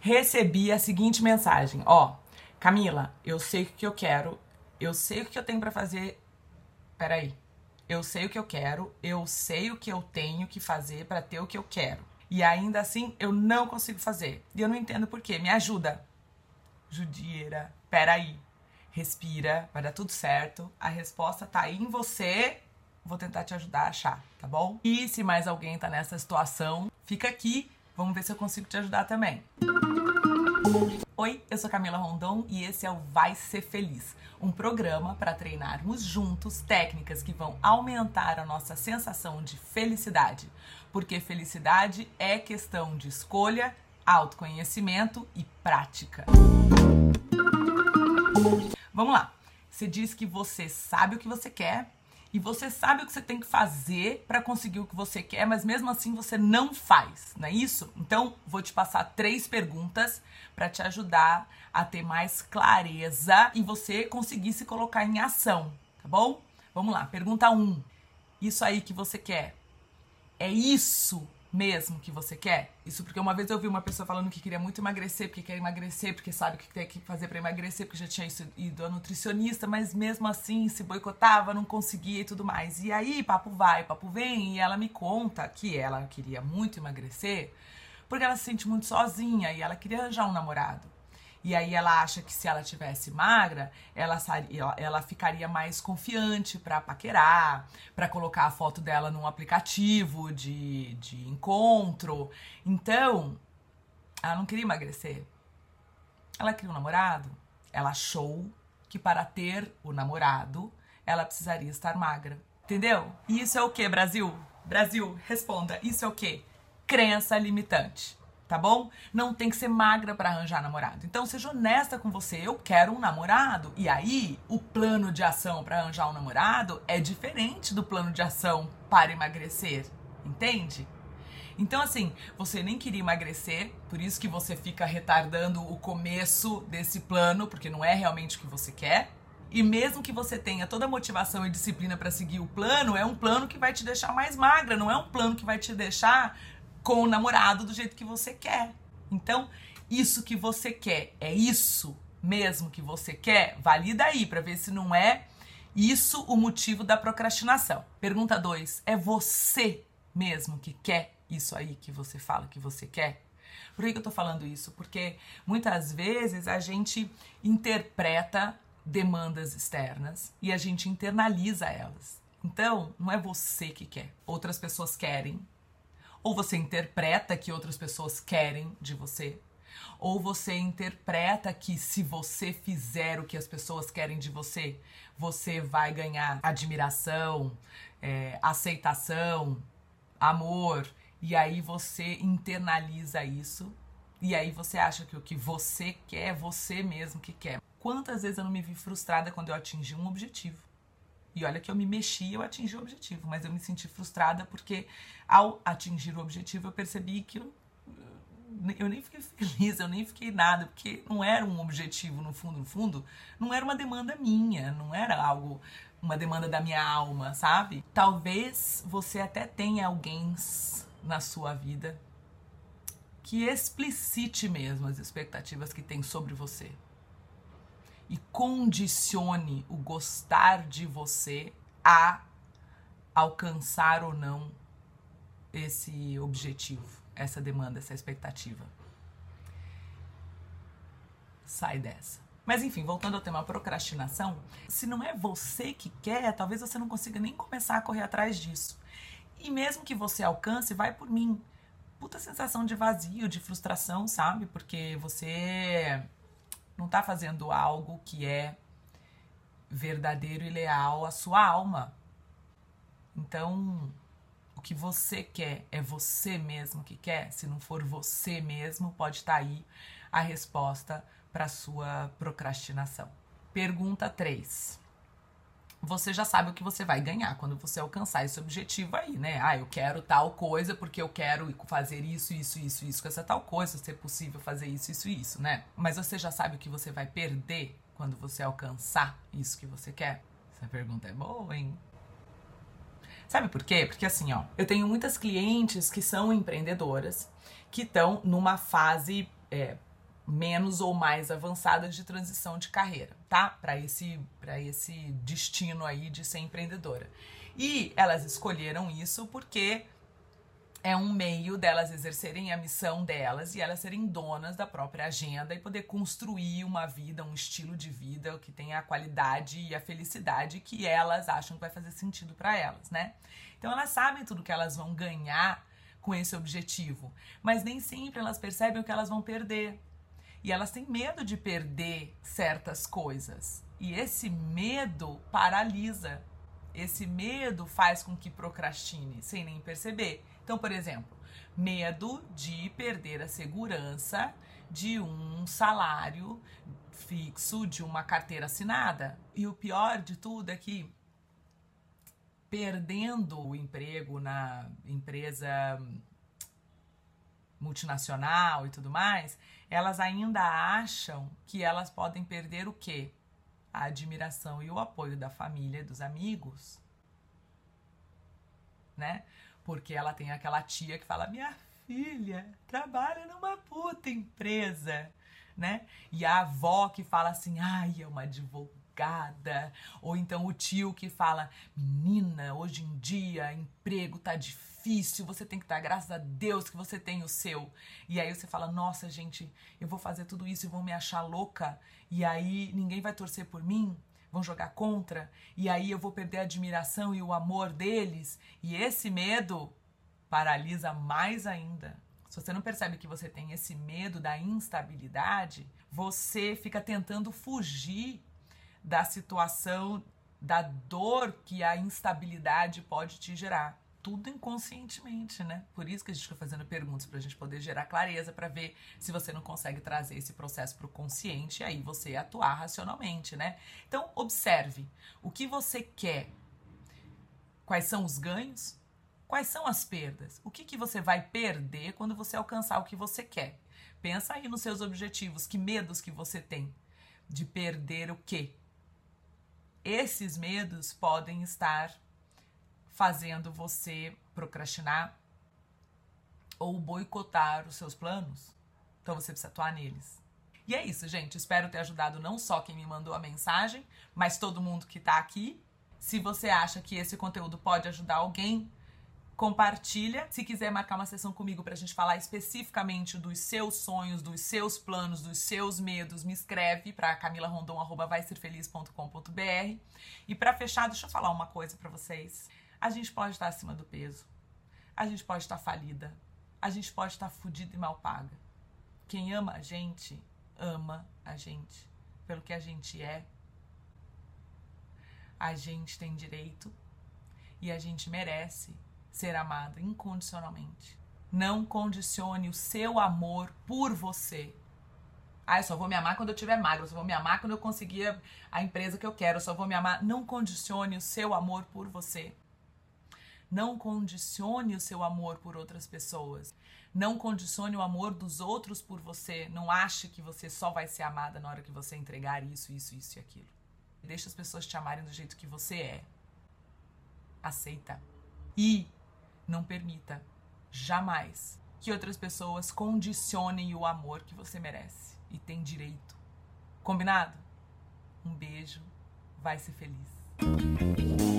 recebi a seguinte mensagem: Ó, Camila, eu sei o que eu quero, eu sei o que eu tenho para fazer. Peraí. Eu sei o que eu quero, eu sei o que eu tenho que fazer para ter o que eu quero. E ainda assim eu não consigo fazer. E eu não entendo por quê. Me ajuda. Judieira, peraí. Respira, vai dar tudo certo. A resposta tá aí em você. Vou tentar te ajudar a achar, tá bom? E se mais alguém tá nessa situação, fica aqui. Vamos ver se eu consigo te ajudar também. Oi, eu sou Camila Rondon e esse é o Vai Ser Feliz, um programa para treinarmos juntos técnicas que vão aumentar a nossa sensação de felicidade, porque felicidade é questão de escolha, autoconhecimento e prática. Vamos lá. Você diz que você sabe o que você quer, e você sabe o que você tem que fazer para conseguir o que você quer, mas mesmo assim você não faz, não é isso? Então, vou te passar três perguntas para te ajudar a ter mais clareza e você conseguir se colocar em ação, tá bom? Vamos lá, pergunta 1. Um. Isso aí que você quer é isso mesmo que você quer? Isso porque uma vez eu vi uma pessoa falando que queria muito emagrecer, porque quer emagrecer, porque sabe o que tem que fazer para emagrecer, porque já tinha ido a nutricionista, mas mesmo assim se boicotava, não conseguia e tudo mais. E aí, papo vai, papo vem, e ela me conta que ela queria muito emagrecer, porque ela se sente muito sozinha e ela queria arranjar um namorado. E aí ela acha que se ela tivesse magra, ela, ela ficaria mais confiante para paquerar, para colocar a foto dela num aplicativo de, de encontro. Então, ela não queria emagrecer. Ela queria um namorado. Ela achou que para ter o namorado, ela precisaria estar magra. Entendeu? E isso é o que, Brasil? Brasil, responda. Isso é o que? Crença limitante tá bom? Não tem que ser magra para arranjar namorado. Então seja honesta com você, eu quero um namorado. E aí, o plano de ação para arranjar um namorado é diferente do plano de ação para emagrecer, entende? Então assim, você nem queria emagrecer, por isso que você fica retardando o começo desse plano, porque não é realmente o que você quer. E mesmo que você tenha toda a motivação e disciplina para seguir o plano, é um plano que vai te deixar mais magra, não é um plano que vai te deixar com o namorado do jeito que você quer. Então, isso que você quer é isso mesmo que você quer? Valida aí para ver se não é isso o motivo da procrastinação. Pergunta 2: é você mesmo que quer isso aí que você fala que você quer? Por que, eu tô falando isso? Porque muitas vezes a gente interpreta demandas externas e a gente internaliza elas. Então, não é você que quer, outras pessoas querem ou você interpreta que outras pessoas querem de você, ou você interpreta que se você fizer o que as pessoas querem de você, você vai ganhar admiração, é, aceitação, amor, e aí você internaliza isso, e aí você acha que o que você quer é você mesmo que quer. Quantas vezes eu não me vi frustrada quando eu atingi um objetivo? E olha que eu me mexi eu atingi o objetivo, mas eu me senti frustrada porque ao atingir o objetivo eu percebi que eu, eu nem fiquei feliz, eu nem fiquei nada, porque não era um objetivo no fundo, no fundo, não era uma demanda minha, não era algo, uma demanda da minha alma, sabe? Talvez você até tenha alguém na sua vida que explicite mesmo as expectativas que tem sobre você e condicione o gostar de você a alcançar ou não esse objetivo, essa demanda, essa expectativa. Sai dessa. Mas enfim, voltando ao tema procrastinação, se não é você que quer, talvez você não consiga nem começar a correr atrás disso. E mesmo que você alcance, vai por mim. Puta sensação de vazio, de frustração, sabe? Porque você não está fazendo algo que é verdadeiro e leal à sua alma. Então, o que você quer é você mesmo que quer? Se não for você mesmo, pode estar tá aí a resposta para sua procrastinação. Pergunta 3 você já sabe o que você vai ganhar quando você alcançar esse objetivo aí, né? Ah, eu quero tal coisa porque eu quero fazer isso, isso, isso, isso com essa tal coisa, se é possível fazer isso, isso, isso, né? Mas você já sabe o que você vai perder quando você alcançar isso que você quer? Essa pergunta é boa, hein? Sabe por quê? Porque assim, ó, eu tenho muitas clientes que são empreendedoras que estão numa fase é, menos ou mais avançadas de transição de carreira, tá? Para esse para esse destino aí de ser empreendedora. E elas escolheram isso porque é um meio delas exercerem a missão delas e elas serem donas da própria agenda e poder construir uma vida, um estilo de vida que tenha a qualidade e a felicidade que elas acham que vai fazer sentido para elas, né? Então elas sabem tudo que elas vão ganhar com esse objetivo, mas nem sempre elas percebem o que elas vão perder. E elas têm medo de perder certas coisas. E esse medo paralisa. Esse medo faz com que procrastine sem nem perceber. Então, por exemplo, medo de perder a segurança de um salário fixo, de uma carteira assinada. E o pior de tudo é que perdendo o emprego na empresa multinacional e tudo mais, elas ainda acham que elas podem perder o quê? A admiração e o apoio da família e dos amigos. Né? Porque ela tem aquela tia que fala: "Minha filha trabalha numa puta empresa", né? E a avó que fala assim: "Ai, é uma advogada", ou então o tio que fala: "Menina, hoje em dia emprego tá difícil, você tem que dar graças a Deus que você tem o seu". E aí você fala: "Nossa, gente, eu vou fazer tudo isso e vou me achar louca, e aí ninguém vai torcer por mim" vão jogar contra, e aí eu vou perder a admiração e o amor deles, e esse medo paralisa mais ainda. Se você não percebe que você tem esse medo da instabilidade, você fica tentando fugir da situação, da dor que a instabilidade pode te gerar tudo inconscientemente, né? Por isso que a gente fica fazendo perguntas para a gente poder gerar clareza para ver se você não consegue trazer esse processo para o consciente e aí você atuar racionalmente, né? Então observe o que você quer, quais são os ganhos, quais são as perdas, o que que você vai perder quando você alcançar o que você quer. Pensa aí nos seus objetivos, que medos que você tem de perder o quê? Esses medos podem estar fazendo você procrastinar ou boicotar os seus planos. Então você precisa atuar neles. E é isso, gente. Espero ter ajudado não só quem me mandou a mensagem, mas todo mundo que tá aqui. Se você acha que esse conteúdo pode ajudar alguém, compartilha. Se quiser marcar uma sessão comigo para a gente falar especificamente dos seus sonhos, dos seus planos, dos seus medos, me escreve para camilarondon@vaiserfeliz.com.br. E para fechar, deixa eu falar uma coisa para vocês. A gente pode estar acima do peso. A gente pode estar falida. A gente pode estar fodida e mal paga. Quem ama a gente, ama a gente pelo que a gente é. A gente tem direito e a gente merece ser amada incondicionalmente. Não condicione o seu amor por você. Ah, eu só vou me amar quando eu estiver magro, eu só vou me amar quando eu conseguir a empresa que eu quero, eu só vou me amar. Não condicione o seu amor por você. Não condicione o seu amor por outras pessoas. Não condicione o amor dos outros por você. Não ache que você só vai ser amada na hora que você entregar isso, isso, isso e aquilo. Deixa as pessoas te amarem do jeito que você é. Aceita. E não permita jamais que outras pessoas condicionem o amor que você merece e tem direito. Combinado? Um beijo. Vai ser feliz.